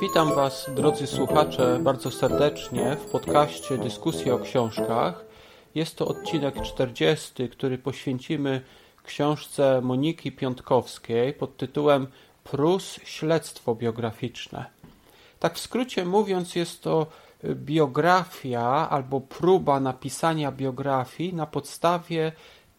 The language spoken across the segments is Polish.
Witam Was, drodzy słuchacze, bardzo serdecznie w podcaście Dyskusji o książkach. Jest to odcinek 40, który poświęcimy książce Moniki Piątkowskiej pod tytułem Prus śledztwo biograficzne. Tak w skrócie mówiąc, jest to biografia albo próba napisania biografii na podstawie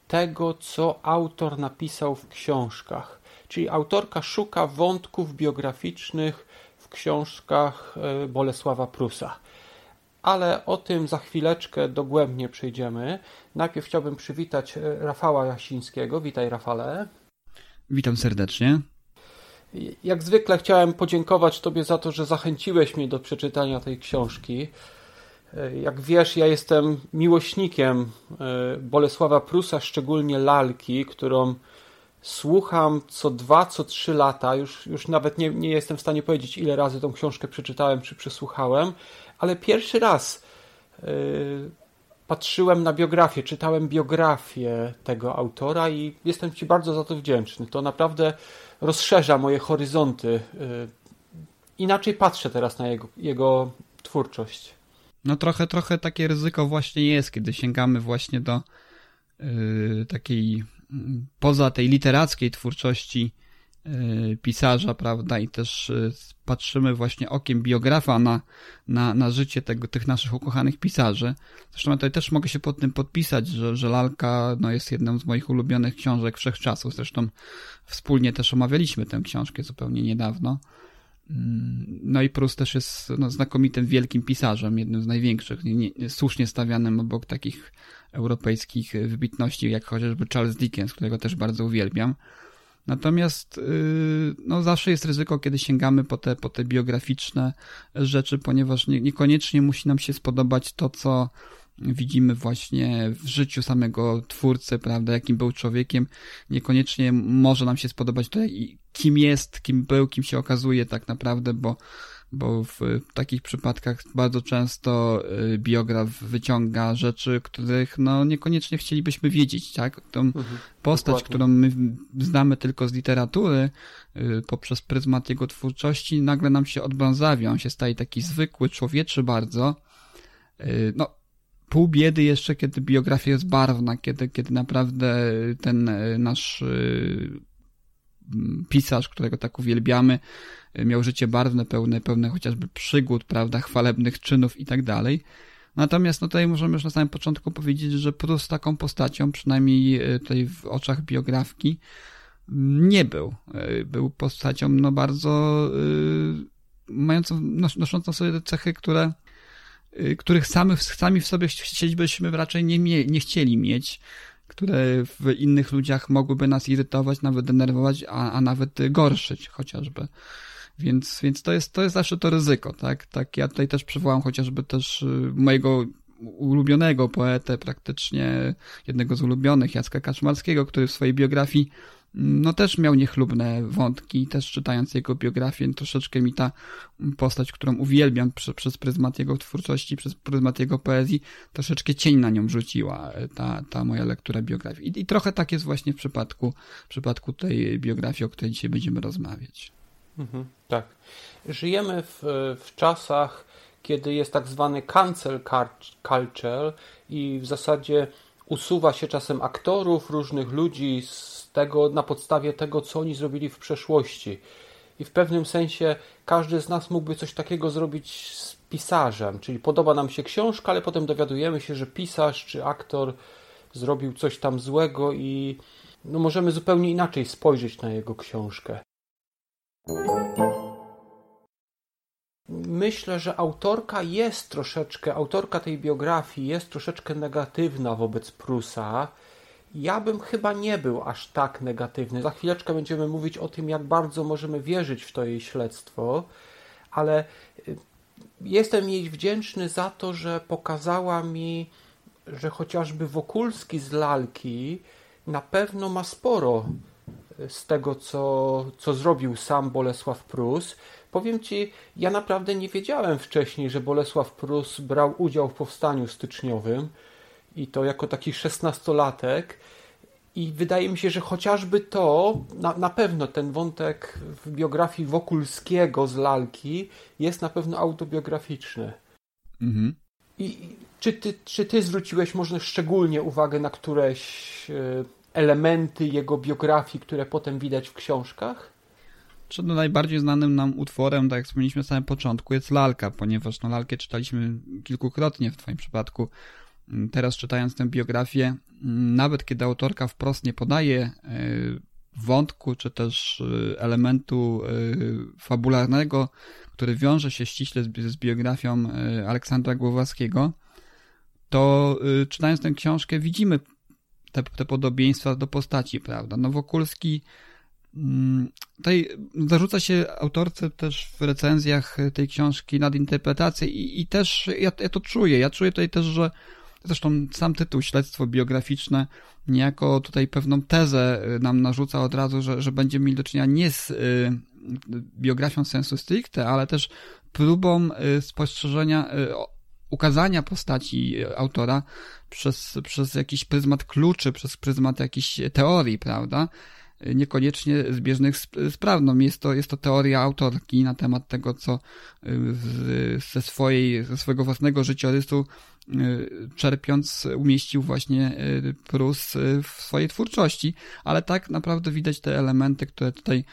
tego, co autor napisał w książkach. Czyli autorka szuka wątków biograficznych w książkach e, Bolesława Prusa. Ale o tym za chwileczkę dogłębnie przejdziemy. Najpierw chciałbym przywitać e, Rafała Jasińskiego. Witaj, Rafale. Witam serdecznie. Jak zwykle chciałem podziękować Tobie za to, że zachęciłeś mnie do przeczytania tej książki. E, jak wiesz, ja jestem miłośnikiem Bolesława Prusa, szczególnie lalki, którą słucham co dwa, co trzy lata. Już, już nawet nie, nie jestem w stanie powiedzieć, ile razy tą książkę przeczytałem czy przesłuchałem, ale pierwszy raz yy, patrzyłem na biografię, czytałem biografię tego autora i jestem Ci bardzo za to wdzięczny. To naprawdę rozszerza moje horyzonty. Yy, inaczej patrzę teraz na jego, jego twórczość. No trochę, trochę takie ryzyko właśnie jest, kiedy sięgamy właśnie do yy, takiej poza tej literackiej twórczości y, pisarza, prawda, i też y, patrzymy właśnie okiem biografa na, na, na życie tego, tych naszych ukochanych pisarzy. Zresztą ja tutaj też mogę się pod tym podpisać, że, że Lalka no, jest jedną z moich ulubionych książek wszechczasów. Zresztą wspólnie też omawialiśmy tę książkę zupełnie niedawno. Mm, no i Proust też jest no, znakomitym, wielkim pisarzem, jednym z największych, nie, nie, słusznie stawianym obok takich europejskich wybitności, jak chociażby Charles Dickens, którego też bardzo uwielbiam. Natomiast yy, no, zawsze jest ryzyko, kiedy sięgamy po te, po te biograficzne rzeczy, ponieważ nie, niekoniecznie musi nam się spodobać to, co widzimy właśnie w życiu samego twórcy, prawda, jakim był człowiekiem. Niekoniecznie może nam się spodobać to, kim jest, kim był, kim się okazuje tak naprawdę, bo bo w takich przypadkach bardzo często y, biograf wyciąga rzeczy, których no niekoniecznie chcielibyśmy wiedzieć, tak? Tą mhm, postać, dokładnie. którą my znamy tylko z literatury, y, poprzez pryzmat jego twórczości, nagle nam się odbrązawia, on się staje taki zwykły, człowieczy bardzo. Y, no, pół biedy jeszcze, kiedy biografia jest barwna, kiedy, kiedy naprawdę ten nasz pisarz, którego tak uwielbiamy, miał życie barwne, pełne, pełne chociażby przygód, prawda, chwalebnych czynów i tak dalej. Natomiast no tutaj możemy już na samym początku powiedzieć, że Prus taką postacią, przynajmniej e, tutaj w oczach biografki, nie był. E, był postacią no bardzo yy, mającą, noszącą sobie cechy, które których sami, sami w sobie chcielibyśmy raczej nie, nie chcieli mieć, które w innych ludziach mogłyby nas irytować, nawet denerwować, a, a nawet gorszyć chociażby. Więc, więc to, jest, to jest zawsze to ryzyko, tak? Tak, ja tutaj też przywołam chociażby też y, mojego ulubionego poetę, praktycznie jednego z ulubionych, Jacka Kaczmarskiego, który w swojej biografii no też miał niechlubne wątki, też czytając jego biografię, troszeczkę mi ta postać, którą uwielbiam przez, przez pryzmat jego twórczości, przez pryzmat jego poezji, troszeczkę cień na nią rzuciła e, ta, ta moja lektura biografii. I, I, trochę tak jest właśnie w przypadku, w przypadku tej biografii, o której dzisiaj będziemy rozmawiać. Mhm, tak. Żyjemy w, w czasach, kiedy jest tak zwany cancel culture i w zasadzie usuwa się czasem aktorów, różnych ludzi z tego, na podstawie tego, co oni zrobili w przeszłości. I w pewnym sensie każdy z nas mógłby coś takiego zrobić z pisarzem, czyli podoba nam się książka, ale potem dowiadujemy się, że pisarz czy aktor zrobił coś tam złego i no, możemy zupełnie inaczej spojrzeć na jego książkę. Myślę, że autorka jest troszeczkę, autorka tej biografii jest troszeczkę negatywna wobec Prusa. Ja bym chyba nie był aż tak negatywny. Za chwileczkę będziemy mówić o tym, jak bardzo możemy wierzyć w to jej śledztwo, ale y, jestem jej wdzięczny za to, że pokazała mi, że chociażby Wokulski z lalki na pewno ma sporo z tego, co, co zrobił sam Bolesław Prus. Powiem Ci, ja naprawdę nie wiedziałem wcześniej, że Bolesław Prus brał udział w powstaniu styczniowym. I to jako taki szesnastolatek. I wydaje mi się, że chociażby to, na, na pewno ten wątek w biografii Wokulskiego z lalki jest na pewno autobiograficzny. Mhm. I czy ty, czy ty zwróciłeś może szczególnie uwagę na któreś e, elementy jego biografii, które potem widać w książkach? Czy no najbardziej znanym nam utworem, tak jak wspomnieliśmy na samym początku, jest Lalka, ponieważ no Lalkę czytaliśmy kilkukrotnie w twoim przypadku. Teraz czytając tę biografię, nawet kiedy autorka wprost nie podaje e, wątku, czy też e, elementu fabularnego, który wiąże się ściśle z, biografią Aleksandra Głowackiego, to czytając tę książkę widzimy te, te podobieństwa do postaci, prawda? No Wokulski mm, tutaj zarzuca się autorce też w recenzjach tej książki nadinterpretację i, i też ja, ja to czuję. Ja czuję tutaj też, że zresztą sam tytuł śledztwo biograficzne niejako tutaj pewną tezę nam narzuca od razu, że, że będziemy mieli do czynienia nie z y, biografią sensu stricte, ale też próbą y, spostrzeżenia y, ukazania postaci autora przez, przez jakiś pryzmat kluczy, przez pryzmat jakichś teorii, prawda? Niekoniecznie zbieżnych z, z prawdą. Jest to, jest to teoria autorki na temat tego, co y, ze, swojej, ze swojego własnego życiorysu y, czerpiąc umieścił właśnie y, Prus w swojej twórczości, ale tak naprawdę widać te elementy, które tutaj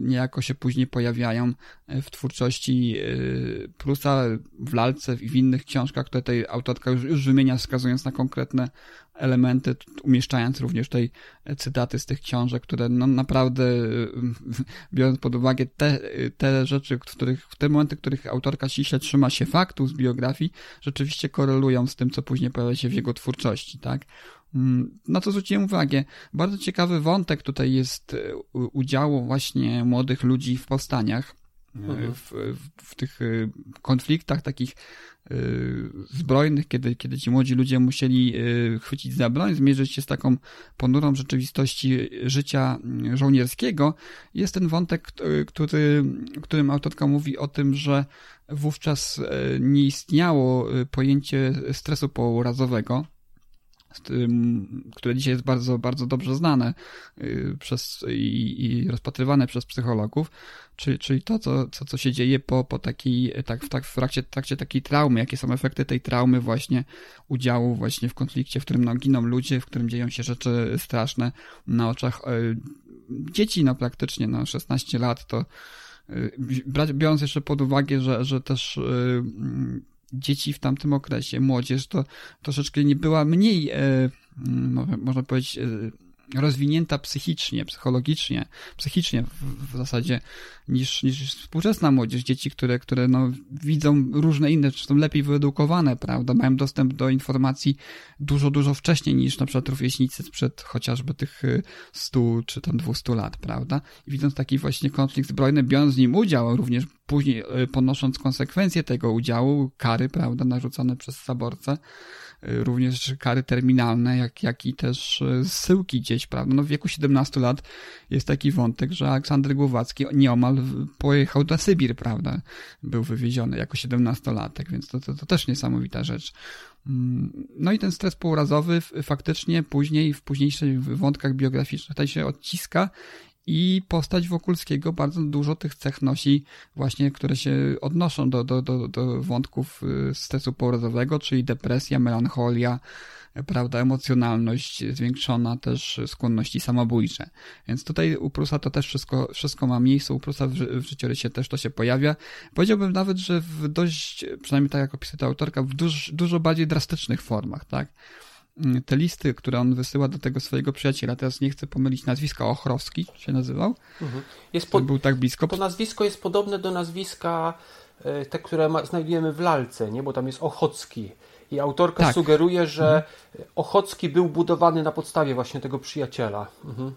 niejako się później pojawiają e, w twórczości e, Prusa, w Lalce i w innych książkach, które tej autorka już, już wymienia, wskazując na konkretne elementy, umieszczając również tutaj cytaty z tych książek, które no naprawdę, biorąc pod uwagę te, te rzeczy, w których, w te momenty, w których autorka ściśle trzyma się faktów z biografii, rzeczywiście korelują z tym, co później pojawia się w jego twórczości, tak? Mm, na co zwróciłem uwagę. Bardzo ciekawy wątek tutaj jest e, udziału właśnie młodych ludzi w powstaniach, e, mhm. w, w, w, tych e, konfliktach takich zbrojnych, kiedy, kiedy ci młodzi ludzie musieli chwycić za broń, zmierzyć się z taką ponurą rzeczywistości życia mm, żołnierskiego. Jest ten wątek, który, którym autorka mówi o tym, że wówczas nie istniało pojęcie stresu pourazowego, które dzisiaj jest bardzo, bardzo dobrze znane y, przez, i, i rozpatrywane przez psychologów, czyli, czyli to, co, co, co się dzieje po, po takiej, tak, w, tak, w trakcie, trakcie takiej traumy, jakie są efekty tej traumy właśnie udziału właśnie w konflikcie, w którym no, giną ludzie, w którym dzieją się rzeczy straszne na oczach y, dzieci, no praktycznie, no 16 lat, to y, biorąc jeszcze pod uwagę, że, że też dzieci w tamtym okresie, młodzież, to troszeczkę nie była mniej, e, można powiedzieć, e, rozwinięta psychicznie, psychologicznie, psychicznie w, w, zasadzie niż, niż współczesna młodzież. Dzieci, które, które no, widzą różne inne, czy są lepiej wyedukowane, prawda, mają dostęp do informacji dużo, dużo wcześniej niż na przykład rówieśnicy sprzed chociażby tych 100 y, czy tam 200 lat, prawda. I widząc taki właśnie konflikt zbrojny, biorąc w nim udział, również później y, ponosząc konsekwencje tego udziału, kary, prawda, narzucone przez zaborcę, Y, również kary terminalne, jak, jak i też y, zsyłki gdzieś, prawda? No w wieku 17 lat jest taki wątek, że Aleksander Głowacki nieomal pojechał do Sybir, prawda? Był wywieziony jako 17-latek, więc to, to, to też niesamowita rzecz. Mm, no i ten stres półrazowy faktycznie później, w późniejszych wątkach biograficznych tutaj się odciska i postać Wokulskiego bardzo dużo tych cech nosi właśnie, które się odnoszą do, do, do, do wątków y, stresu pourazowego, czyli depresja, melancholia, prawda, emocjonalność zwiększona, też skłonności samobójcze. Więc tutaj u Prusa to też wszystko, wszystko ma miejsce, u Prusa w, w życiorysie też to się pojawia. Powiedziałbym nawet, że w dość, przynajmniej tak jak opisuje ta autorka, w duż, dużo bardziej drastycznych formach, tak? Mm, te listy, które on wysyła do tego swojego przyjaciela, teraz nie chcę pomylić nazwiska, Ochrowski się nazywał, mhm. jest pod... był tak blisko. To nazwisko jest podobne do nazwiska e, te, które ma, znajdujemy w lalce, nie? bo tam jest Ochocki. I autorka tak. sugeruje, że mhm. Ochocki był budowany na podstawie właśnie tego przyjaciela. Mhm.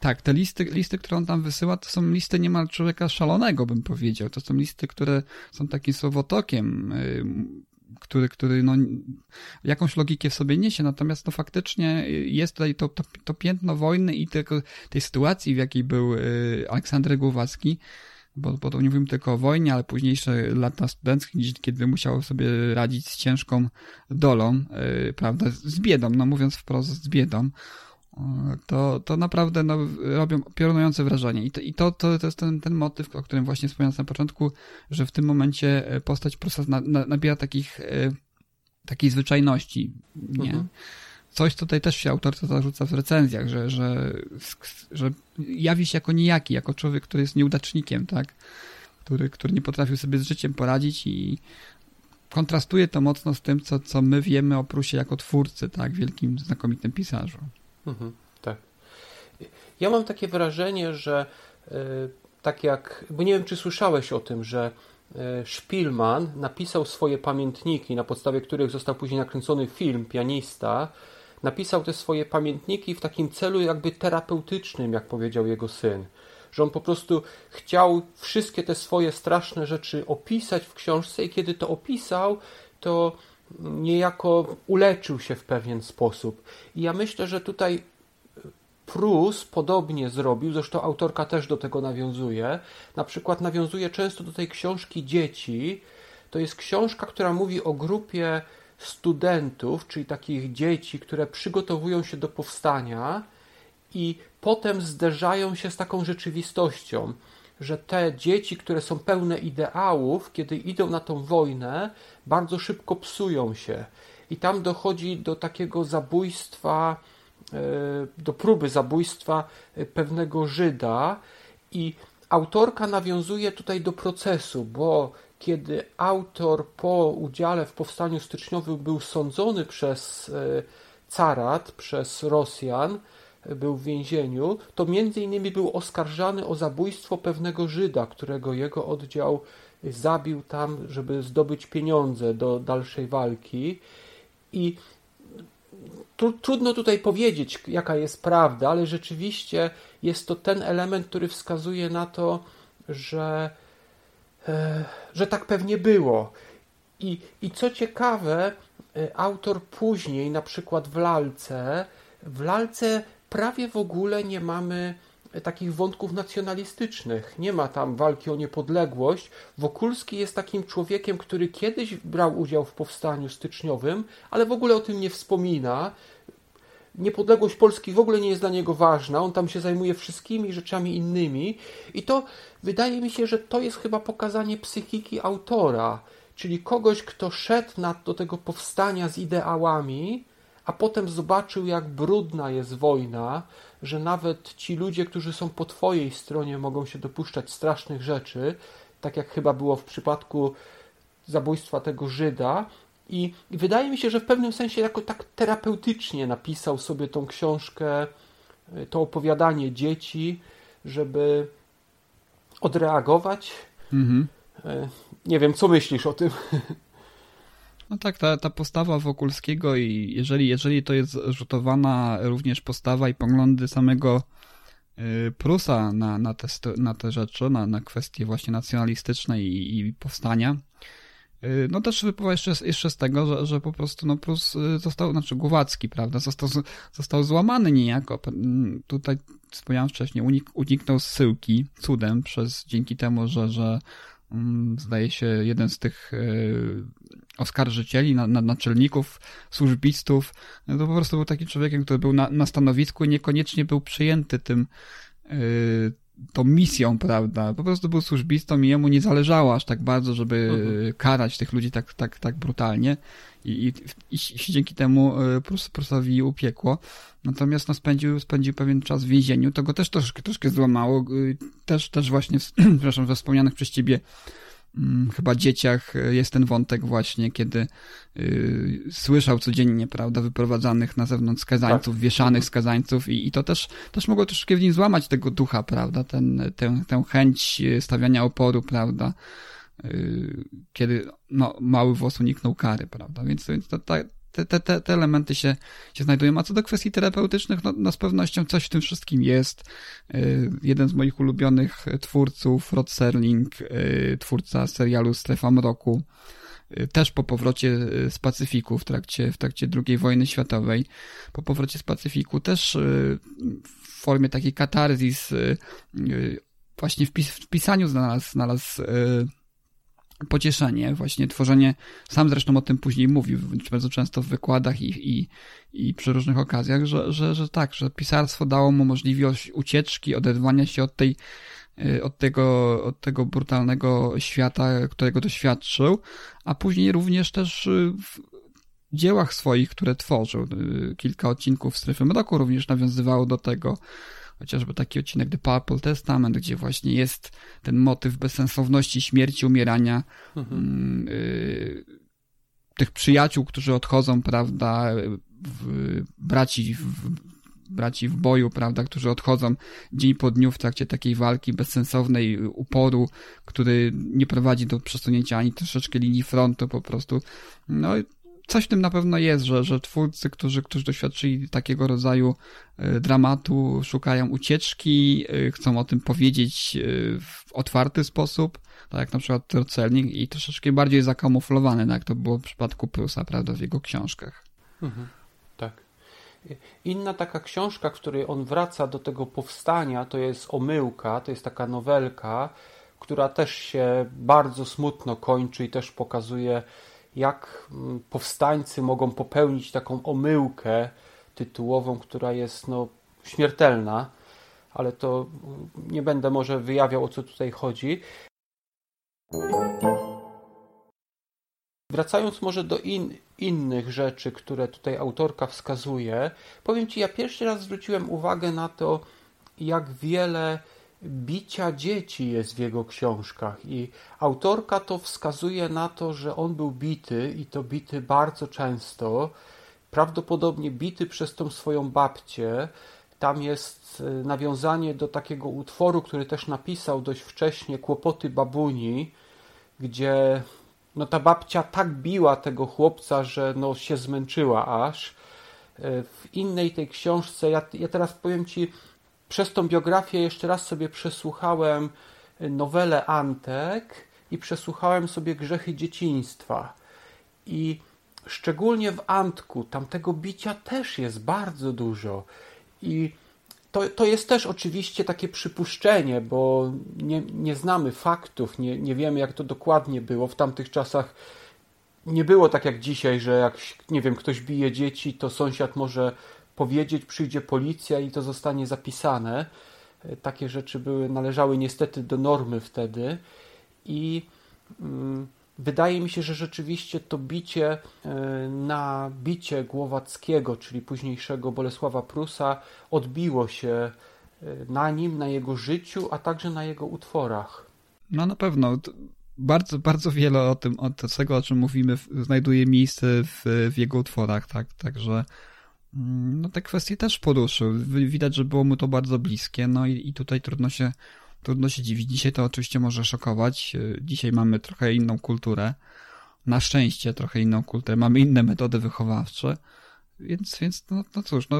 Tak, te listy, listy, które on tam wysyła, to są listy niemal człowieka szalonego, bym powiedział. To są listy, które są takim słowotokiem który, który no, jakąś logikę w sobie niesie, natomiast no, faktycznie jest tutaj to, to, to piętno wojny i tego, tej sytuacji, w jakiej był y, Aleksander Głowacki, bo, bo to nie mówimy tylko o wojnie, ale późniejsze lata studenckie, kiedy musiał sobie radzić z ciężką dolą, yy, prawda, z biedą, no mówiąc wprost, z biedą, to, to naprawdę no, robią piorunujące wrażenie. I to, i to, to, to jest ten, ten motyw, o którym właśnie wspomniałem na początku, że w tym momencie e, postać prosta na, na, nabiera takich, e, takiej zwyczajności. Nie? Mhm. Coś tutaj też się autor to zarzuca w recenzjach, że, że, że jawi się jako nijaki, jako człowiek, który jest nieudacznikiem, tak? Który, który nie potrafił sobie z życiem poradzić i kontrastuje to mocno z tym, co, co my wiemy o Prusie jako twórcy, tak? Wielkim, znakomitym pisarzu. Mhm, tak. Ja mam takie wrażenie, że y, tak jak, bo nie wiem, czy słyszałeś o tym, że y, Szpilman napisał swoje pamiętniki, na podstawie których został później nakręcony film Pianista. Napisał te swoje pamiętniki w takim celu jakby terapeutycznym, jak powiedział jego syn. Że on po prostu chciał wszystkie te swoje straszne rzeczy opisać w książce i kiedy to opisał, to niejako uleczył się w pewien sposób. I ja myślę, że tutaj Prus podobnie zrobił, zresztą autorka też do tego nawiązuje. Na przykład nawiązuje często do tej książki Dzieci. To jest książka, która mówi o grupie studentów, czyli takich dzieci, które przygotowują się do powstania i potem zderzają się z taką rzeczywistością że te dzieci, które są pełne ideałów, kiedy idą na tą wojnę, bardzo szybko psują się. I tam dochodzi do takiego zabójstwa, e, do próby zabójstwa e, pewnego Żyda. I autorka nawiązuje tutaj do procesu, bo kiedy autor po udziale w powstaniu styczniowym był sądzony przez e, carat, przez Rosjan, był w więzieniu, to między innymi był oskarżany o zabójstwo pewnego Żyda, którego jego oddział zabił tam, żeby zdobyć pieniądze do dalszej walki. I tu, trudno tutaj powiedzieć, jaka jest prawda, ale rzeczywiście jest to ten element, który wskazuje na to, że, e, że tak pewnie było. I, I co ciekawe, e, autor później, na przykład w lalce, w lalce prawie w ogóle nie mamy takich wątków nacjonalistycznych. Nie ma tam walki o niepodległość. Wokulski jest takim człowiekiem, który kiedyś brał udział w powstaniu styczniowym, ale w ogóle o tym nie wspomina. Niepodległość Polski w ogóle nie jest dla niego ważna. On tam się zajmuje wszystkimi rzeczami innymi. I to wydaje mi się, że to jest chyba pokazanie psychiki autora, czyli kogoś, kto szedł do tego powstania z ideałami, a potem zobaczył, jak brudna jest wojna, że nawet ci ludzie, którzy są po Twojej stronie, mogą się dopuszczać strasznych rzeczy, tak jak chyba było w przypadku zabójstwa tego Żyda. I, wydaje mi się, że w pewnym sensie jako tak terapeutycznie napisał sobie tą książkę, y, to opowiadanie dzieci, żeby odreagować. Mhm. Y, nie wiem, co myślisz o tym? No tak, ta, ta postawa Wokulskiego i jeżeli, jeżeli to jest rzutowana również postawa i poglądy samego y, Prusa na, na, te, na te rzeczy, na, na kwestie właśnie nacjonalistyczne i, i powstania, y, no też wypływa jeszcze, jeszcze z tego, że, że po prostu no Prus y, został, znaczy Głowacki, prawda, został, został złamany niejako. Tutaj wspomniałem wcześniej, unik, uniknął zsyłki cudem przez, dzięki temu, że, że zdaje się, jeden z tych e, oskarżycieli, naczelników, służbistów, no to po prostu był takim człowiekiem, który był na, na stanowisku i niekoniecznie był przyjęty tym, e, tą misją, prawda? Po prostu był służbistą i jemu nie zależało aż tak bardzo, żeby mhm. karać tych ludzi tak, tak, tak brutalnie i, i, i się dzięki temu e, Prusowi upiekło. Natomiast no, spędził, spędził pewien czas w więzieniu, to go też troszkę, troszkę złamało. Y, też, też właśnie, przepraszam, we wspomnianych przez ciebie chyba dzieciach e, jest ten wątek właśnie, kiedy y, słyszał codziennie, prawda, wyprowadzanych na zewnątrz skazańców, tak. wieszanych skazańców i, i to też, też mogło troszkę w nim złamać tego ducha, prawda, ten, tę, tę chęć e, stawiania oporu, prawda, y, kiedy no, mały włos uniknął kary, prawda, więc, więc to, ta, te, te, te elementy się, się znajdują. A co do kwestii terapeutycznych, no, no z pewnością coś w tym wszystkim jest. Y, jeden z moich ulubionych twórców, Rod Serling, y, twórca serialu Strefa Mroku, y, też po powrocie z Pacyfiku w trakcie, w trakcie II wojny światowej, po powrocie z Pacyfiku też w formie takiej katarzis właśnie w, pis w pisaniu znalazł, znalazł pocieszenie, właśnie tworzenie, sam zresztą o tym później mówił, bardzo często w wykładach i, i, i przy różnych okazjach, że, że, że tak, że pisarstwo dało mu możliwość ucieczki, oderwania się od tej y, od tego, od tego brutalnego świata, którego doświadczył, a później również też y, w dziełach swoich, które tworzył. Y, kilka odcinków Strefy Mroku również nawiązywało do tego, chociażby taki odcinek The Purple Testament, gdzie właśnie jest ten motyw bezsensowności śmierci, umierania mhm. y, tych przyjaciół, którzy odchodzą, prawda, w, braci w, braci w boju, prawda, którzy odchodzą dzień po dniu w trakcie takiej walki bezsensownej, uporu, który nie prowadzi do przesunięcia ani troszeczkę linii frontu, po prostu. No, coś w tym na pewno jest, że, że twórcy, którzy, którzy doświadczyli takiego rodzaju e, dramatu, szukają ucieczki, e, chcą o tym powiedzieć e, w otwarty sposób, tak jak na przykład Trocelnik i troszeczkę bardziej zakamuflowane, tak jak to było w przypadku Prusa, prawda, w jego książkach. Mhm, tak. Inna taka książka, w której on wraca do tego powstania, to jest Omyłka, to jest taka nowelka, która też się bardzo smutno kończy i też pokazuje jak mm, powstańcy mogą popełnić taką omyłkę tytułową, która jest no, śmiertelna, ale to mm, nie będę może wyjawiał o co tutaj chodzi. Wracając może do in, innych rzeczy, które tutaj autorka wskazuje, powiem Ci, ja pierwszy raz zwróciłem uwagę na to, jak wiele bicia dzieci jest w jego książkach i autorka to wskazuje na to, że on był bity i to bity bardzo często, prawdopodobnie bity przez tą swoją babcię. Tam jest e, nawiązanie do takiego utworu, który też napisał dość wcześnie, Kłopoty babuni, gdzie no, ta babcia tak biła tego chłopca, że no, się zmęczyła aż. E, w innej tej książce, ja, ja teraz powiem Ci, przez tą biografię jeszcze raz sobie przesłuchałem nowelę Antek i przesłuchałem sobie Grzechy dzieciństwa. I szczególnie w Antku tamtego bicia też jest bardzo dużo. I to, to jest też oczywiście takie przypuszczenie, bo nie, nie znamy faktów, nie, nie wiemy jak to dokładnie było. W tamtych czasach nie było tak jak dzisiaj, że jak nie wiem, ktoś bije dzieci, to sąsiad może powiedzieć, przyjdzie policja i to zostanie zapisane. E, takie rzeczy były, należały niestety do normy wtedy i mm, wydaje mi się, że rzeczywiście to bicie e, na bicie Głowackiego, czyli późniejszego Bolesława Prusa, odbiło się e, na nim, na jego życiu, a także na jego utworach. No na pewno. Bardzo, bardzo wiele o tym, o tego, o czym mówimy, znajduje miejsce w, w jego utworach, tak? Także no te kwestie też poruszył. Widać, że było mu to bardzo bliskie, no i, i tutaj trudno się, trudno się dziwić. Dzisiaj to oczywiście może szokować. Y, dzisiaj mamy trochę inną kulturę. Na szczęście trochę inną kulturę. Mamy inne metody wychowawcze. Więc, więc no, no cóż, no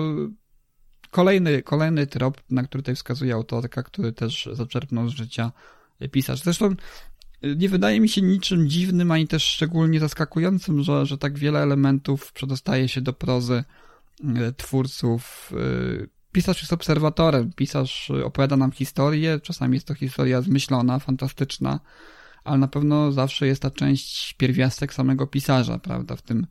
kolejny, kolejny trop, na który tutaj wskazuje autorka, który też zaczerpnął z życia pisarz. Zresztą y, nie wydaje mi się niczym dziwnym, ani też szczególnie zaskakującym, że, że tak wiele elementów przedostaje się do prozy E, twórców. E, pisarz jest obserwatorem, pisarz opowiada nam historię, czasami jest to historia zmyślona, fantastyczna, ale na pewno zawsze jest ta część pierwiastek samego pisarza, prawda, w tym,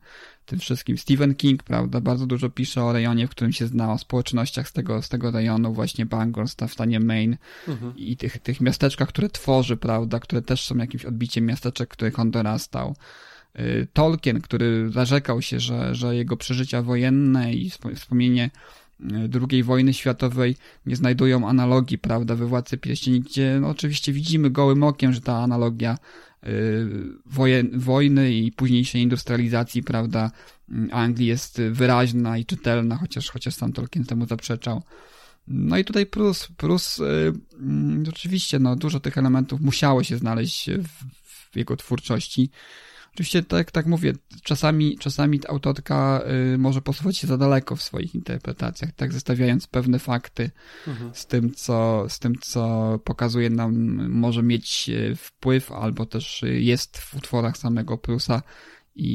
tym wszystkim. Stephen King, prawda, bardzo dużo pisze o rejonie, w którym się zna, o społecznościach z tego, z tego rejonu, właśnie Bangor, w stanie Maine mhm. i tych, tych miasteczkach, które tworzy, prawda, które też są jakimś odbiciem miasteczek, w których on dorastał. Y, Tolkien, który zarzekał się, że, że jego przeżycia wojenne i wspomnienie y, II wojny światowej nie znajdują analogii, prawda, we Władcy Pierścieni, gdzie no, oczywiście widzimy gołym okiem, że ta analogia y, wojen, wojny i późniejszej industrializacji, prawda, Anglii jest wyraźna i czytelna, chociaż, chociaż sam Tolkien temu zaprzeczał. No i tutaj plus, plus y, oczywiście no, dużo tych elementów musiało się znaleźć w, w jego twórczości. Oczywiście, tak, tak mówię, czasami, czasami autorka y, może posuwać się za daleko w swoich interpretacjach, tak zestawiając pewne fakty mhm. z, tym, co, z tym, co pokazuje nam, może mieć y, wpływ, albo też jest w utworach samego Prusa i,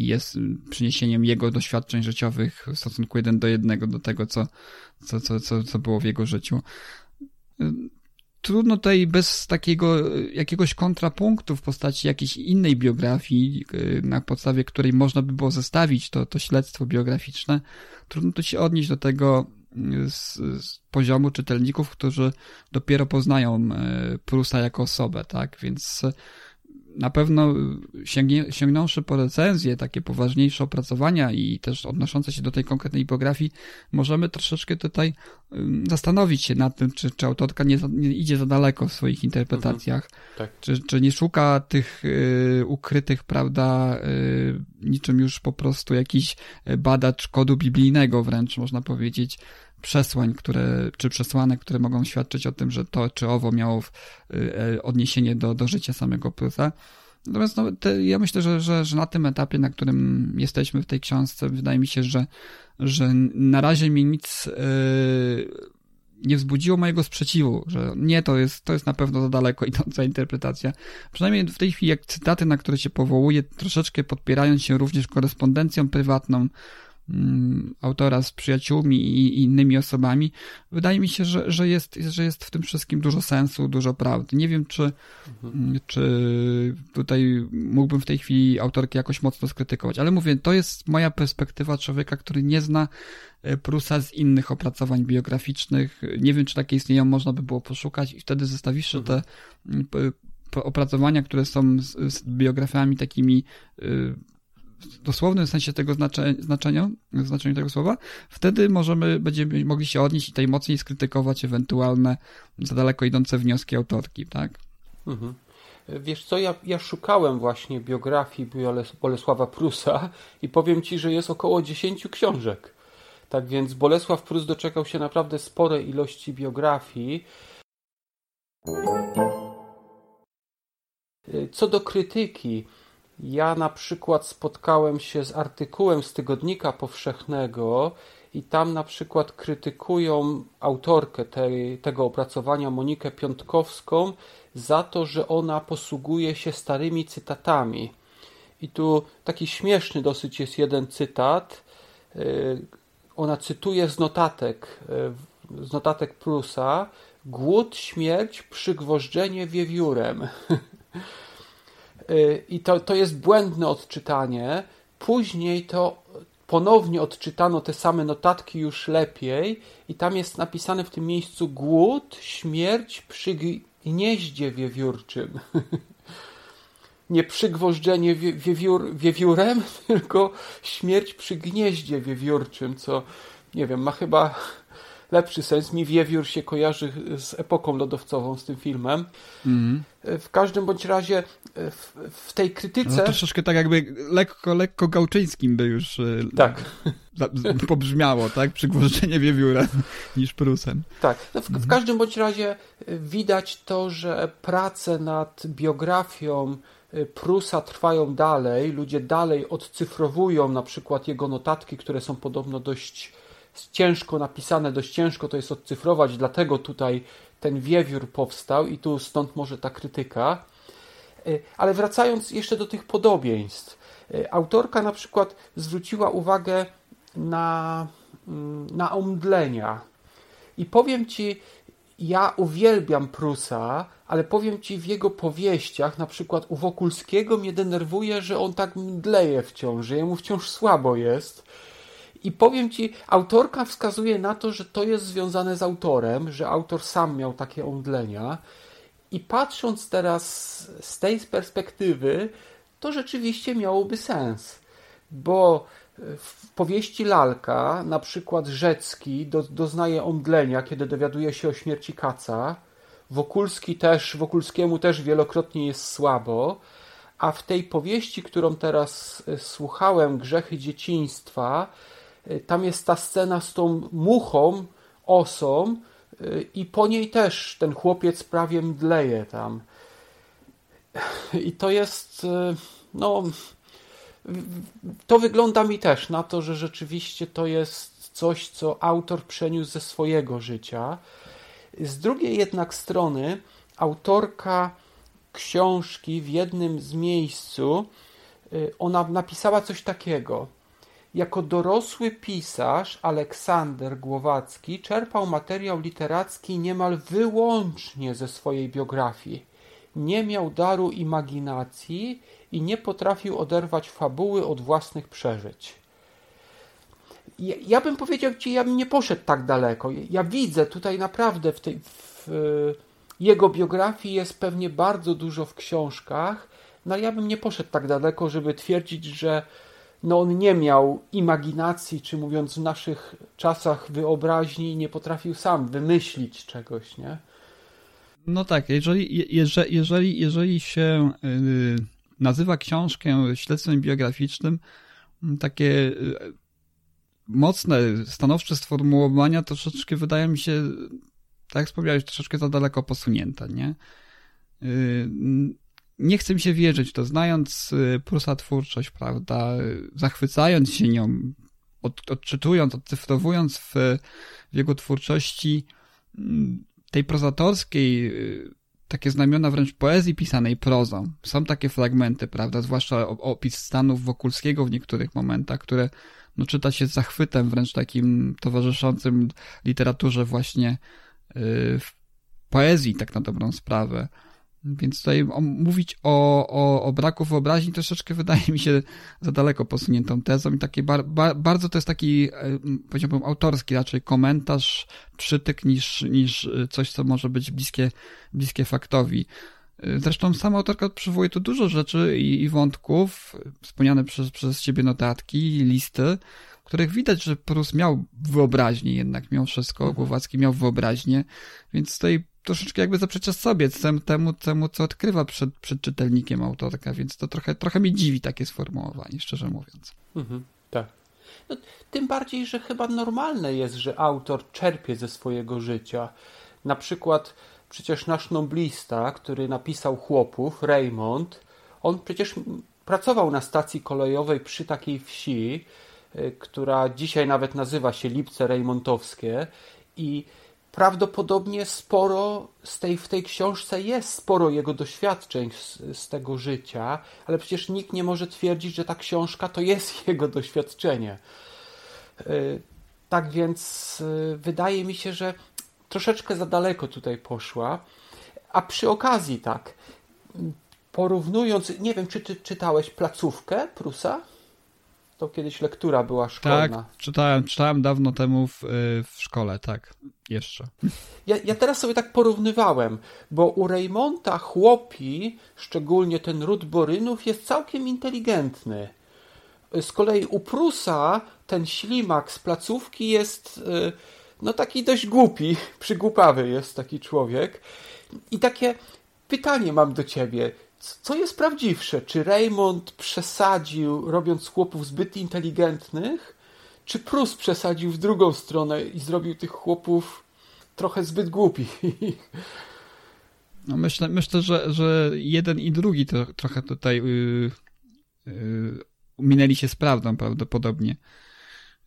i jest przyniesieniem jego doświadczeń życiowych w stosunku jeden do jednego do tego, co, co, co, co, co było w jego życiu. Y, trudno tutaj bez takiego jakiegoś kontrapunktu w postaci jakiejś innej biografii, na podstawie której można by było zestawić to, to śledztwo biograficzne, trudno tu się odnieść do tego z, z poziomu czytelników, którzy dopiero poznają Prusa jako osobę, tak? Więc na pewno sięgnie, sięgnąwszy po recenzje, takie poważniejsze opracowania i też odnoszące się do tej konkretnej biografii, możemy troszeczkę tutaj zastanowić się nad tym, czy, czy autorka nie, nie idzie za daleko w swoich interpretacjach, mhm. tak. czy, czy nie szuka tych y, ukrytych, prawda, y, niczym już po prostu jakiś badacz kodu biblijnego wręcz, można powiedzieć, przesłań, które, czy przesłanek, które mogą świadczyć o tym, że to czy owo miało y, odniesienie do, do życia samego Prusa. Natomiast no, te, ja myślę, że, że, że na tym etapie, na którym jesteśmy w tej książce, wydaje mi się, że, że na razie mi nic yy, nie wzbudziło mojego sprzeciwu, że nie, to jest, to jest na pewno za daleko idąca interpretacja. Przynajmniej w tej chwili, jak cytaty, na które się powołuje, troszeczkę podpierając się również korespondencją prywatną, autora z przyjaciółmi i innymi osobami, wydaje mi się, że, że, jest, że jest w tym wszystkim dużo sensu, dużo prawdy. Nie wiem, czy, mhm. Mm, czy tutaj mógłbym w tej chwili autorki jakoś mocno skrytykować, ale mówię, to jest moja perspektywa człowieka, który nie zna e, Prusa z innych opracowań biograficznych. Nie wiem, czy takie istnieją, można by było poszukać i wtedy zestawiwszy mhm. te mm, opracowania, które są z, z biografiami takimi y, dosłownym sensie tego znaczenia, znaczeniu tego słowa, wtedy możemy, będziemy mogli się odnieść i tej mocniej skrytykować ewentualne za daleko idące wnioski autorki, tak? Mhm. Wiesz co, ja, ja szukałem właśnie biografii Bolesława Prusa i powiem Ci, że jest około 10 książek. Tak więc Bolesław Prus doczekał się naprawdę sporej ilości biografii. Co do krytyki, ja na przykład spotkałem się z artykułem z Tygodnika Powszechnego i tam na przykład krytykują autorkę tej, tego opracowania, Monikę Piątkowską, za to, że ona posługuje się starymi cytatami. I tu taki śmieszny dosyć jest jeden cytat. Y, ona cytuje z notatek, y, z notatek Prusa: Głód, śmierć, przygwożdżenie wiewiórem. Y, i to, to jest błędne odczytanie. Później to ponownie odczytano te same notatki już lepiej i tam jest napisane w tym miejscu głód, śmierć przy gnieździe wiewiórczym. Nie przygwożdżenie wiewiór, wiewiórem, tylko śmierć przy gnieździe wiewiórczym, co nie wiem, ma chyba lepszy sens. Mi Wiewiór się kojarzy z epoką lodowcową, z tym filmem. Mm. W każdym bądź razie w, w tej krytyce... No, troszeczkę tak jakby lekko, lekko gałczyńskim by już e, tak. pobrzmiało, tak? Przygwożdżenie Wiewióra niż Prusem. Tak. No w, w każdym bądź razie e, widać to, że prace nad biografią e, Prusa trwają dalej, ludzie dalej odcyfrowują na przykład jego notatki, które są podobno dość ciężko napisane, dość ciężko to jest odcyfrować, dlatego tutaj ten wiewiór powstał i tu stąd może ta krytyka. E, ale wracając jeszcze do tych podobieństw. E, autorka na przykład zwróciła uwagę na, mm, na omdlenia. I powiem Ci, ja uwielbiam Prusa, ale powiem Ci w jego powieściach, na przykład u Wokulskiego mnie denerwuje, że on tak mdleje wciąż, że jemu wciąż słabo jest i powiem ci, autorka wskazuje na to, że to jest związane z autorem, że autor sam miał takie omdlenia. I patrząc teraz z tej perspektywy, to rzeczywiście miałoby sens, bo w powieści Lalka na przykład Rzecki do, doznaje omdlenia, kiedy dowiaduje się o śmierci Kaca. Wokulski też, Wokulskiemu też wielokrotnie jest słabo, a w tej powieści, którą teraz e, słuchałem, Grzechy dzieciństwa, tam jest ta scena z tą muchą, osą y, i po niej też ten chłopiec prawie mdleje tam. I to jest, y, no, to wygląda mi też na to, że rzeczywiście to jest coś, co autor przeniósł ze swojego życia. Z drugiej jednak strony, autorka książki w jednym z miejscu, ona napisała coś takiego – jako dorosły pisarz Aleksander Głowacki czerpał materiał literacki niemal wyłącznie ze swojej biografii. Nie miał daru imaginacji i nie potrafił oderwać fabuły od własnych przeżyć. Ja, ja bym powiedział ci, ja bym nie poszedł tak daleko. Ja widzę tutaj naprawdę w tej w, jego biografii jest pewnie bardzo dużo w książkach, no ja bym nie poszedł tak daleko, żeby twierdzić, że no on nie miał imaginacji, czy mówiąc w naszych czasach wyobraźni, nie potrafił sam wymyślić czegoś, nie? No tak, jeżeli, jeżeli, jeżeli, jeżeli się yy, nazywa książkę śledztwem biograficznym, takie yy, mocne, stanowcze sformułowania troszeczkę wydają mi się, tak jak wspomniałeś, troszeczkę za daleko posunięte, nie? Nie chcę mi się wierzyć to, znając y, Prusa twórczość, prawda, zachwycając się nią, od, odczytując, odcyfrowując w, w jego twórczości mm, tej prozatorskiej, y, takie znamiona wręcz poezji pisanej prozą. Są takie fragmenty, prawda, zwłaszcza opis stanów Wokulskiego w niektórych momentach, które no, czyta się z zachwytem, wręcz takim towarzyszącym literaturze właśnie y, w poezji, tak na dobrą sprawę. Więc tutaj mówić o, o, o braku wyobraźni troszeczkę wydaje mi się za daleko posuniętą tezą i takie bar, bar, bardzo to jest taki, e, powiedziałbym, autorski raczej komentarz, przytyk niż, niż coś, co może być bliskie, bliskie faktowi. E, zresztą sama autorka przywołuje tu dużo rzeczy i, i wątków, wspomniane przez, przez ciebie notatki, listy, których widać, że Prus miał wyobraźnię jednak, miał wszystko, mhm. Głowacki miał wyobraźnię, więc tutaj troszeczkę jakby zaprzecza sobie temu, temu, co odkrywa przed, przed czytelnikiem autorka, więc to trochę, trochę mnie dziwi takie sformułowanie, szczerze mówiąc. Mhm, tak. No, tym bardziej, że chyba normalne jest, że autor czerpie ze swojego życia. Na przykład przecież nasz noblista, który napisał Chłopów, Raymond, on przecież pracował na stacji kolejowej przy takiej wsi, która dzisiaj nawet nazywa się Lipce Rejmontowskie i prawdopodobnie sporo z tej, w tej książce jest sporo jego doświadczeń z, z, tego życia, ale przecież nikt nie może twierdzić, że ta książka to jest jego doświadczenie. Y, tak więc y, wydaje mi się, że troszeczkę za daleko tutaj poszła. A przy okazji, tak, porównując, nie wiem, czy ty czytałeś placówkę Prusa? To kiedyś lektura była szkolna. Tak, czytałem, czytałem dawno temu w, y, w szkole, tak, jeszcze. Ja, ja teraz sobie tak porównywałem, bo u Reymonta chłopi, szczególnie ten ród Borynów, jest całkiem inteligentny. Z kolei u Prusa ten ślimak z placówki jest y, no taki dość głupi, przygłupawy jest taki człowiek. I takie pytanie mam do ciebie co jest prawdziwsze? Czy Raymond przesadził, robiąc chłopów zbyt inteligentnych, czy Prus przesadził w drugą stronę i zrobił tych chłopów trochę zbyt głupich? No myślę, myślę że, że jeden i drugi to, trochę tutaj yy, yy, minęli się z prawdą prawdopodobnie.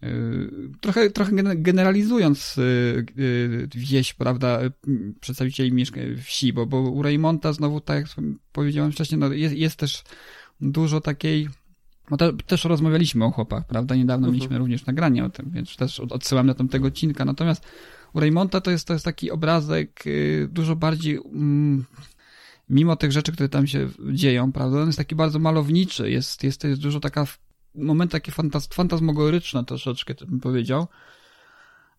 Y, trochę, trochę generalizując y, y, wieś, prawda, przedstawicieli wsi, bo, bo u Raymonta znowu, tak jak powiedziałem wcześniej, no jest, jest też dużo takiej bo te, też rozmawialiśmy o chłopach, prawda? Niedawno uh mhm. -huh. mieliśmy również nagranie o tym, więc też odsyłam na tamtego odcinka. Natomiast u Raymonta to jest, to jest taki obrazek dużo bardziej, mm, mimo tych rzeczy, które tam się dzieją, prawda? On jest taki bardzo malowniczy, jest, jest, jest dużo taka moment takie fantaz fantazmogoryczne troszeczkę, bym powiedział.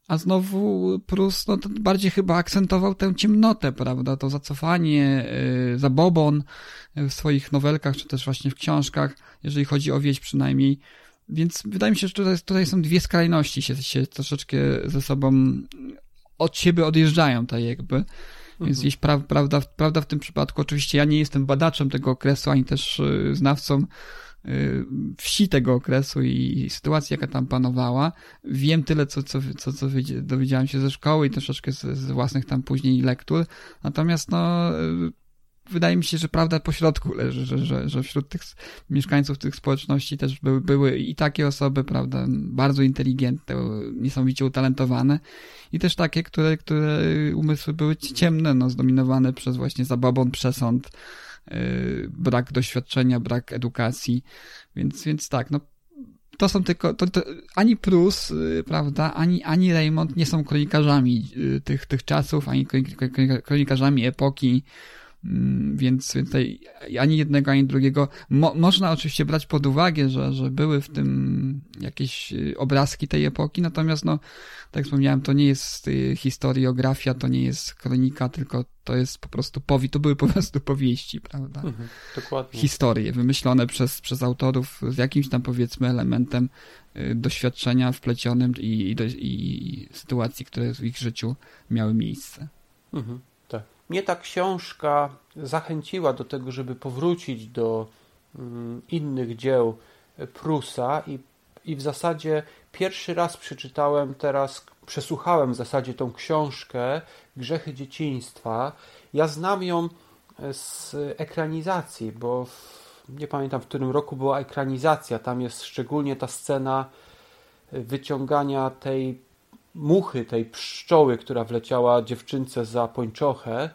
A znowu Prus no, bardziej chyba akcentował tę ciemnotę, prawda? To zacofanie, yy, zabobon w swoich nowelkach, czy też właśnie w książkach, jeżeli chodzi o wieś przynajmniej. Więc wydaje mi się, że tutaj, tutaj są dwie skrajności, się, się troszeczkę ze sobą od siebie odjeżdżają, tak jakby. Więc mhm. gdzieś pra, prawda, prawda w tym przypadku, oczywiście ja nie jestem badaczem tego okresu, ani też yy, znawcą Y, wsi tego okresu i sytuacji, jaka tam panowała. Wiem tyle, co, co, co, co dowiedziałem się ze szkoły i troszeczkę z, z własnych tam później lektur. Natomiast no, y, wydaje mi się, że prawda po środku leży, że, że, że wśród tych mieszkańców tych społeczności też były, były i takie osoby, prawda, bardzo inteligentne, niesamowicie utalentowane i też takie, które, które umysły były ciemne, no, zdominowane przez właśnie zabobon, przesąd, Y, brak doświadczenia, brak edukacji, więc, więc tak, no to są tylko, to, to, ani Prus, y, prawda, ani, ani Raymond nie są kronikarzami y, tych, tych czasów, ani kronikarzami epoki, więc tutaj ani jednego, ani drugiego. Mo, można oczywiście brać pod uwagę, że, że były w tym jakieś y, obrazki tej epoki, natomiast no, tak jak wspomniałem, to nie jest historiografia, to nie jest kronika, tylko to jest po prostu powi, to były po prostu powieści, prawda? Mhm, dokładnie. Historie wymyślone przez, przez autorów z jakimś tam powiedzmy elementem y, doświadczenia wplecionym i, i, do, i, sytuacji, które w ich życiu miały miejsce. Mhm. Mnie ta książka zachęciła do tego, żeby powrócić do mm, innych dzieł Prusa i, i w zasadzie pierwszy raz przeczytałem teraz, przesłuchałem w zasadzie tą książkę Grzechy dzieciństwa. Ja znam ją z ekranizacji, bo w, nie pamiętam w którym roku była ekranizacja. Tam jest szczególnie ta scena wyciągania tej muchy, tej pszczoły, która wleciała dziewczynce za pończochę.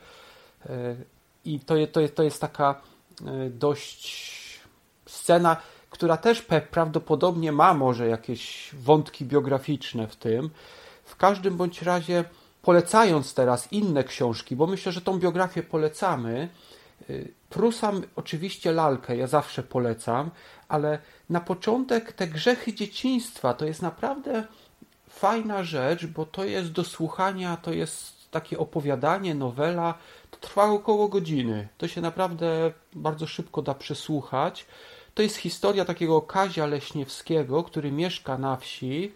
I to, to, to jest taka e, dość scena, która też prawdopodobnie ma może jakieś wątki biograficzne w tym. W każdym bądź razie polecając teraz inne książki, bo myślę, że tą biografię polecamy. Y, Prusam oczywiście lalkę, ja zawsze polecam, ale na początek te grzechy dzieciństwa to jest naprawdę fajna rzecz, bo to jest do słuchania, to jest takie opowiadanie, nowela. To trwa około godziny. To się naprawdę bardzo szybko da przesłuchać. To jest historia takiego Kazia Leśniewskiego, który mieszka na wsi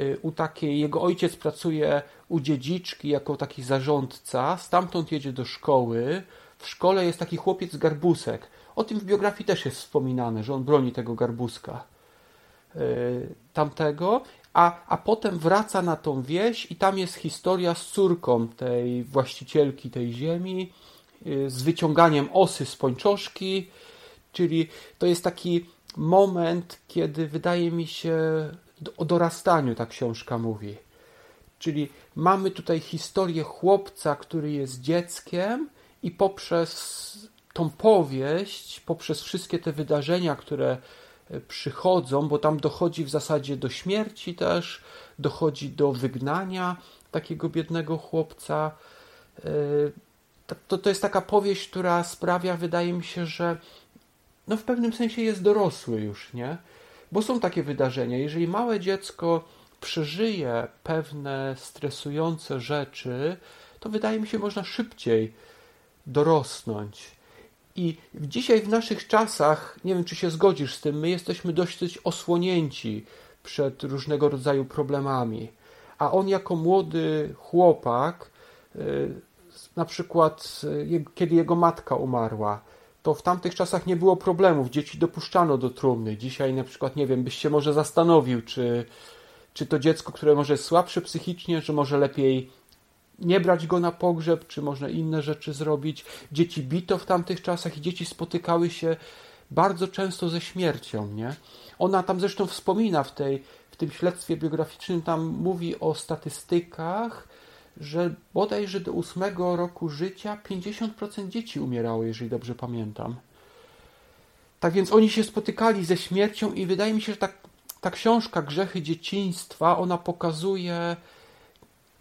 Y, u takiej, jego ojciec pracuje u dziedziczki jako taki zarządca, stamtąd jedzie do szkoły. W szkole jest taki chłopiec garbusek. O tym w biografii też jest wspominane, że on broni tego garbuska y, tamtego, a, a potem wraca na tą wieś i tam jest historia z córką tej właścicielki tej ziemi, y, z wyciąganiem osy z pończoszki, czyli to jest taki moment, kiedy wydaje mi się o dorastaniu ta książka mówi. Czyli mamy tutaj historię chłopca, który jest dzieckiem i poprzez tą powieść, poprzez wszystkie te wydarzenia, które przychodzą, bo tam dochodzi w zasadzie do śmierci też, dochodzi do wygnania takiego biednego chłopca. E, to, to jest taka powieść, która sprawia, wydaje mi się, że no w pewnym sensie jest dorosły już, nie? Bo są takie wydarzenia. Jeżeli małe dziecko przeżyje pewne stresujące rzeczy, to wydaje mi się, można szybciej dorosnąć. I dzisiaj w naszych czasach, nie wiem czy się zgodzisz z tym, my jesteśmy dość osłonięci przed różnego rodzaju problemami. A on jako młody chłopak, y, na przykład y, kiedy jego matka umarła, to w tamtych czasach nie było problemów. Dzieci dopuszczano do trumny. Dzisiaj na przykład, nie wiem, byś się może zastanowił, czy, czy to dziecko, które może jest słabsze psychicznie, że może lepiej nie brać go na pogrzeb, czy można inne rzeczy zrobić. Dzieci bito w tamtych czasach i dzieci spotykały się bardzo często ze śmiercią, nie? Ona tam zresztą wspomina w, tej, w tym śledztwie biograficznym, tam mówi o statystykach, że bodajże do ósmego roku życia 50% dzieci umierało, jeżeli dobrze pamiętam. Tak więc oni się spotykali ze śmiercią i wydaje mi się, że ta, ta książka Grzechy dzieciństwa, ona pokazuje,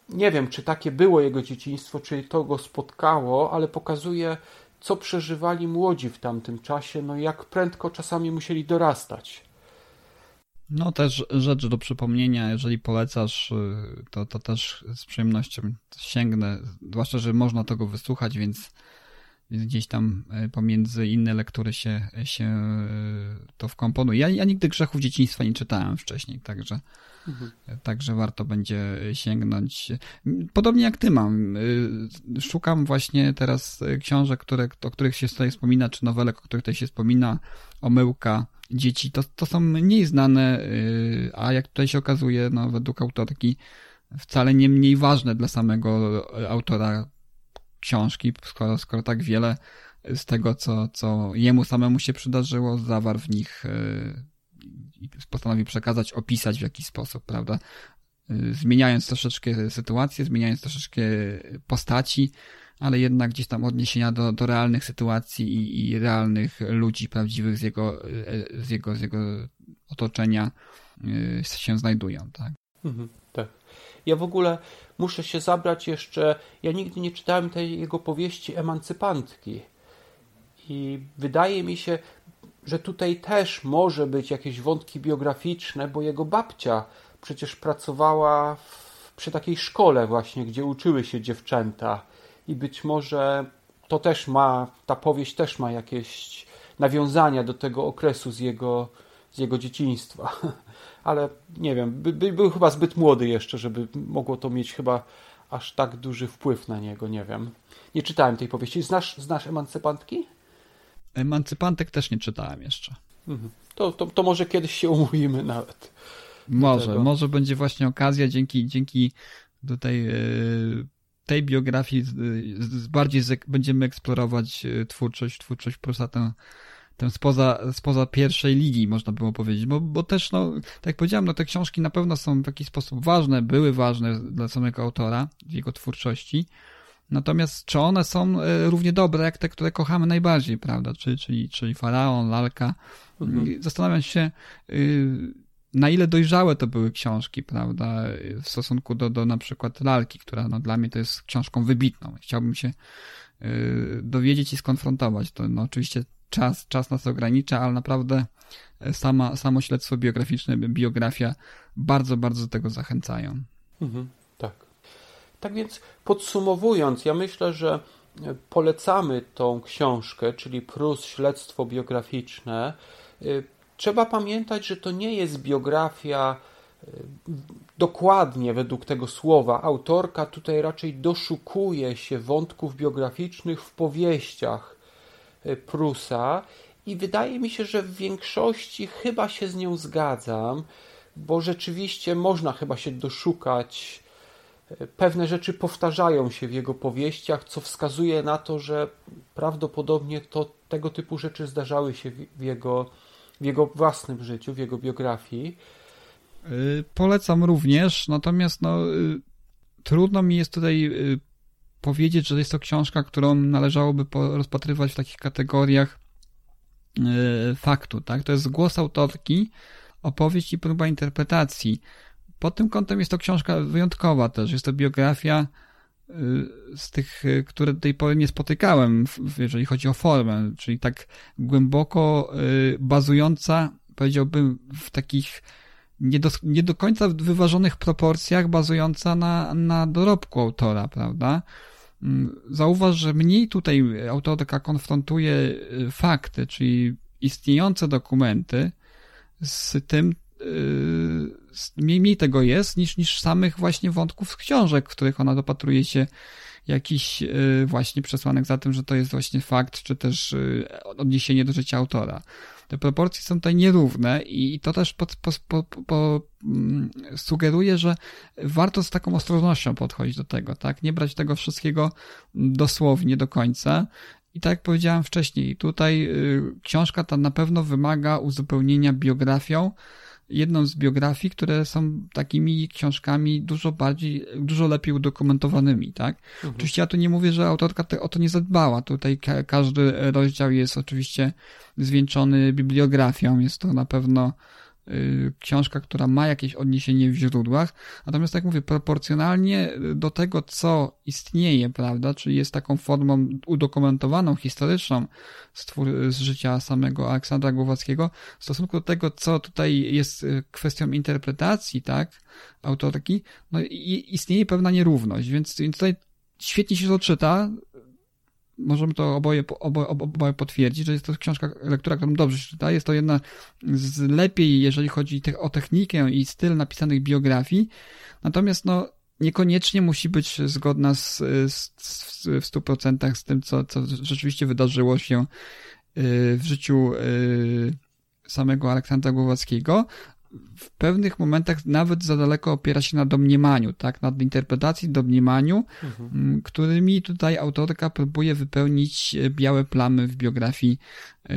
nie wiem, czy takie było jego dzieciństwo, czy to go spotkało, ale pokazuje, co przeżywali młodzi w tamtym czasie, no jak prędko czasami musieli dorastać. No też rzecz do przypomnienia, jeżeli polecasz, y, to, to też z przyjemnością sięgnę, zwłaszcza, że można tego wysłuchać, więc gdzieś tam y, pomiędzy inne lektury się, się y, to wkomponuje. Ja, ja nigdy Grzechów Dzieciństwa nie czytałem wcześniej, także, mhm. także warto będzie sięgnąć. Podobnie jak ty mam. Szukam właśnie teraz książek, które, o których się tutaj wspomina, czy nowelek, o których tutaj się wspomina, Omyłka, dzieci, to, to są mniej znane, a jak tutaj się okazuje, no, według autorki, wcale nie mniej ważne dla samego autora książki, skoro, skoro tak wiele z tego, co, co jemu samemu się przydarzyło, zawarł w nich y, i postanowił przekazać, opisać w jakiś sposób, prawda? Y, zmieniając troszeczkę sytuację, zmieniając troszeczkę postaci, ale jednak gdzieś tam odniesienia do, do realnych sytuacji i, i realnych ludzi prawdziwych z jego, z jego, z jego otoczenia się znajdują, tak? Mhm, tak. Ja w ogóle muszę się zabrać jeszcze. Ja nigdy nie czytałem tej jego powieści Emancypantki. I wydaje mi się, że tutaj też może być jakieś wątki biograficzne, bo jego babcia przecież pracowała w, przy takiej szkole właśnie, gdzie uczyły się dziewczęta. I być może to też ma, ta powieść też ma jakieś nawiązania do tego okresu z jego, z jego dzieciństwa. Ale nie wiem, by, by, był chyba zbyt młody jeszcze, żeby mogło to mieć chyba aż tak duży wpływ na niego, nie wiem. Nie czytałem tej powieści. Znasz, znasz Emancypantki? Emancypantek też nie czytałem jeszcze. Mhm. To, to, to może kiedyś się umówimy nawet. Może, może będzie właśnie okazja dzięki, dzięki tutaj yy, tej biografii bardziej będziemy eksplorować yy, twórczość, twórczość Prusa tę spoza, spoza pierwszej ligi, można było powiedzieć, bo, bo też, no, tak jak powiedziałem, no, te książki na pewno są w jakiś sposób ważne, były ważne dla samego autora, jego twórczości, Natomiast czy one są e, równie dobre jak te, które kochamy najbardziej, prawda? Czyli, czyli, czyli Faraon, Lalka. Mhm. Zastanawiam się, y, na ile dojrzałe to były książki, prawda? W stosunku do, do na przykład Lalki, która no, dla mnie to jest książką wybitną. Chciałbym się y, dowiedzieć i skonfrontować. To no, oczywiście czas, czas nas ogranicza, ale naprawdę e, sama, samo śledztwo biograficzne, biografia bardzo, bardzo do tego zachęcają. Mhm. Tak więc podsumowując, ja myślę, że polecamy tą książkę, czyli Prus Śledztwo Biograficzne. Y, trzeba pamiętać, że to nie jest biografia dokładnie według tego słowa. Autorka tutaj raczej doszukuje się wątków biograficznych w powieściach Prusa i wydaje mi się, że w większości chyba się z nią zgadzam, bo rzeczywiście można chyba się doszukać pewne rzeczy powtarzają się w jego powieściach, co wskazuje na to, że prawdopodobnie to tego typu rzeczy zdarzały się w jego, w jego własnym życiu, w jego biografii. Y, polecam również, natomiast no, y, trudno mi jest tutaj y, powiedzieć, że jest to książka, którą należałoby rozpatrywać w takich kategoriach faktu. Tak? To jest głos autorki, opowieść i próba interpretacji. Pod tym kątem jest to książka wyjątkowa też. Jest to biografia y, z tych, y, które do tej pory nie spotykałem, jeżeli chodzi o formę, czyli tak głęboko bazująca, powiedziałbym, w takich nie do, nie do końca wyważonych proporcjach, bazująca na, na dorobku autora, prawda? Mm, zauważ, że mniej tutaj autorka konfrontuje fakty, czyli istniejące dokumenty z tym, mniej, tego jest niż, niż samych właśnie wątków z książek, w których ona dopatruje się jakichś y, właśnie przesłanek za tym, że to jest właśnie fakt, czy też y, odniesienie do życia autora. Te proporcje są tutaj nierówne i to też pod, po, po, po, mm, sugeruje, że warto z taką ostrożnością podchodzić do tego, tak? Nie brać tego wszystkiego dosłownie do końca. I tak jak powiedziałem wcześniej, tutaj y, książka ta na pewno wymaga uzupełnienia biografią, jedną z biografii, które są takimi książkami dużo bardziej, dużo lepiej udokumentowanymi, tak? Mhm. Oczywiście ja tu nie mówię, że autorka te, o to nie zadbała. Tutaj ka każdy rozdział jest oczywiście zwieńczony bibliografią. Jest to na pewno książka, która ma jakieś odniesienie w źródłach, natomiast tak mówię, proporcjonalnie do tego, co istnieje, prawda, czyli jest taką formą udokumentowaną, historyczną z, twór, z życia samego Aleksandra Głowackiego, w stosunku do tego, co tutaj jest y, kwestią interpretacji, tak, autorki, no i istnieje pewna nierówność, więc, więc tutaj świetnie się to czyta, możemy to oboje, oboje, potwierdzić, że jest to książka, lektura, którą dobrze się czyta. Jest to jedna z lepiej, jeżeli chodzi o technikę i styl napisanych biografii. Natomiast no, niekoniecznie musi być zgodna z, z, z, w 100% z tym, co, co rzeczywiście wydarzyło się y, w życiu y, samego Aleksandra Głowackiego, w pewnych momentach nawet za daleko opiera się na domniemaniu, tak, nad interpretacji, domniemaniu, mhm. Mm, którymi tutaj autorka próbuje wypełnić e, białe plamy w biografii yy,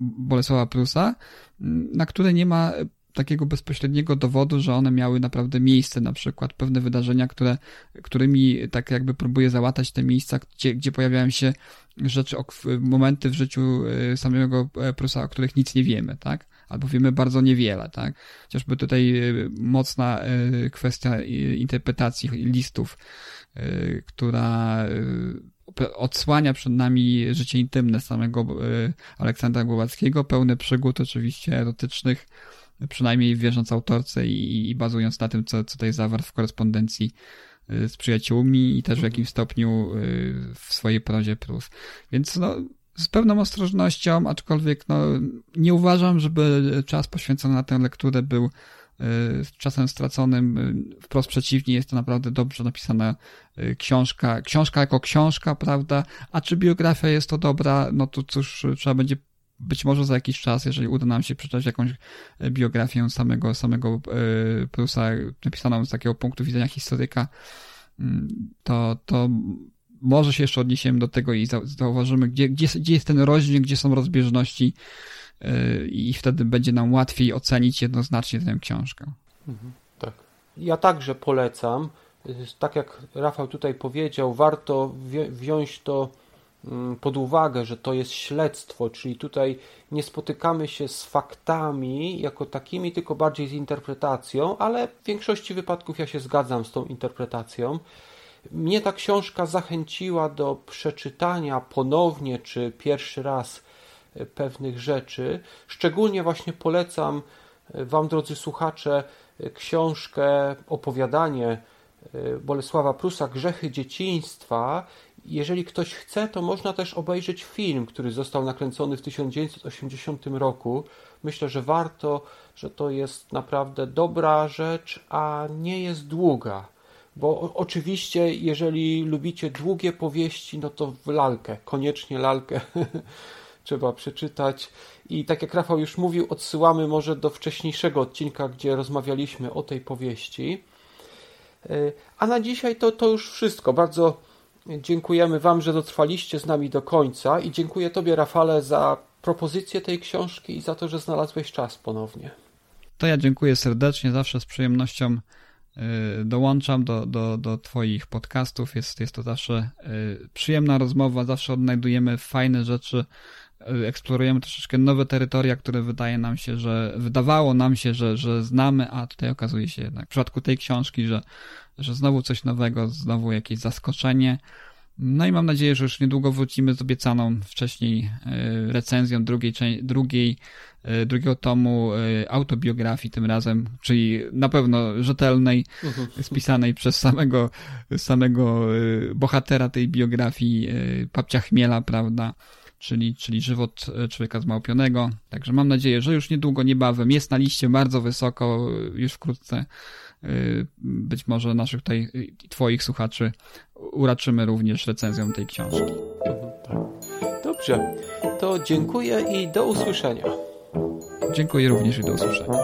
Bolesława Prusa, mm, na które nie ma takiego bezpośredniego dowodu, że one miały naprawdę miejsce, na przykład pewne wydarzenia, które, którymi tak jakby próbuje załatać te miejsca, gdzie, gdzie pojawiają się rzeczy, momenty w życiu e, samego Prusa, o których nic nie wiemy, tak? Albo wiemy bardzo niewiele, tak? Chociażby tutaj mocna kwestia interpretacji listów, która odsłania przed nami życie intymne samego Aleksandra Głowackiego, pełne przygód oczywiście erotycznych, przynajmniej wierząc autorce i, i bazując na tym, co, co tutaj zawarł w korespondencji y, z przyjaciółmi i też w mhm. jakimś stopniu y, w swojej prozie Prus. Więc no, z pewną ostrożnością, aczkolwiek no, nie uważam, żeby czas poświęcony na tę lekturę był y, czasem straconym. Wprost przeciwnie, jest to naprawdę dobrze napisana książka. Książka jako książka, prawda? A czy biografia jest to dobra? No to cóż, trzeba będzie być może za jakiś czas, jeżeli uda nam się przeczytać jakąś e, biografię samego, samego Prusa, napisaną z takiego punktu widzenia historyka, to, to może się jeszcze odniesiemy do tego i zauważymy, gdzie, gdzie, gdzie jest ten rozdźwięk, gdzie są rozbieżności e, i wtedy będzie nam łatwiej ocenić jednoznacznie tę książkę. Mhm, tak. Ja także polecam. Tak jak Rafał tutaj powiedział, warto wziąć to Mm, pod uwagę, że to jest śledztwo, czyli tutaj nie spotykamy się z faktami jako takimi, tylko bardziej z interpretacją, ale w większości wypadków ja się zgadzam z tą interpretacją. Mnie ta książka zachęciła do przeczytania ponownie czy pierwszy raz e, pewnych rzeczy. Szczególnie właśnie polecam e, Wam, drodzy słuchacze, e, książkę, opowiadanie Bolesława Prusa Grzechy dzieciństwa jeżeli ktoś chce, to można też obejrzeć film, który został nakręcony w 1980 roku. Myślę, że warto, że to jest naprawdę dobra rzecz, a nie jest długa. Bo oczywiście, jeżeli lubicie długie powieści, no to w lalkę, koniecznie lalkę trzeba przeczytać. I tak jak Rafał już mówił, odsyłamy może do wcześniejszego odcinka, gdzie rozmawialiśmy o tej powieści. E, a na dzisiaj to, to już wszystko. Bardzo Dziękujemy Wam, że dotrwaliście z nami do końca i dziękuję Tobie, Rafale, za propozycję tej książki i za to, że znalazłeś czas ponownie. To ja dziękuję serdecznie, zawsze z przyjemnością dołączam do, do, do Twoich podcastów. Jest, jest to zawsze y, przyjemna rozmowa, zawsze odnajdujemy fajne rzeczy, y, eksplorujemy troszeczkę nowe terytoria, które wydaje nam się, że wydawało nam się, że, że znamy, a tutaj okazuje się jednak w przypadku tej książki, że że znowu coś nowego, znowu jakieś zaskoczenie. No i mam nadzieję, że już niedługo wrócimy z obiecaną wcześniej recenzją drugiej, drugiej, drugiego tomu e, autobiografii tym razem, czyli na pewno rzetelnej, mhm. spisanej przez samego, samego bohatera tej biografii, papcia Chmiela, prawda? Czyli, czyli żywot człowieka zmałpionego. Także mam nadzieję, że już niedługo, niebawem jest na liście bardzo wysoko, już wkrótce być może naszych tutaj, twoich słuchaczy uraczymy również recenzją tej książki. Mhm, tak. Dobrze, to dziękuję i do usłyszenia. Dziękuję również i do usłyszenia.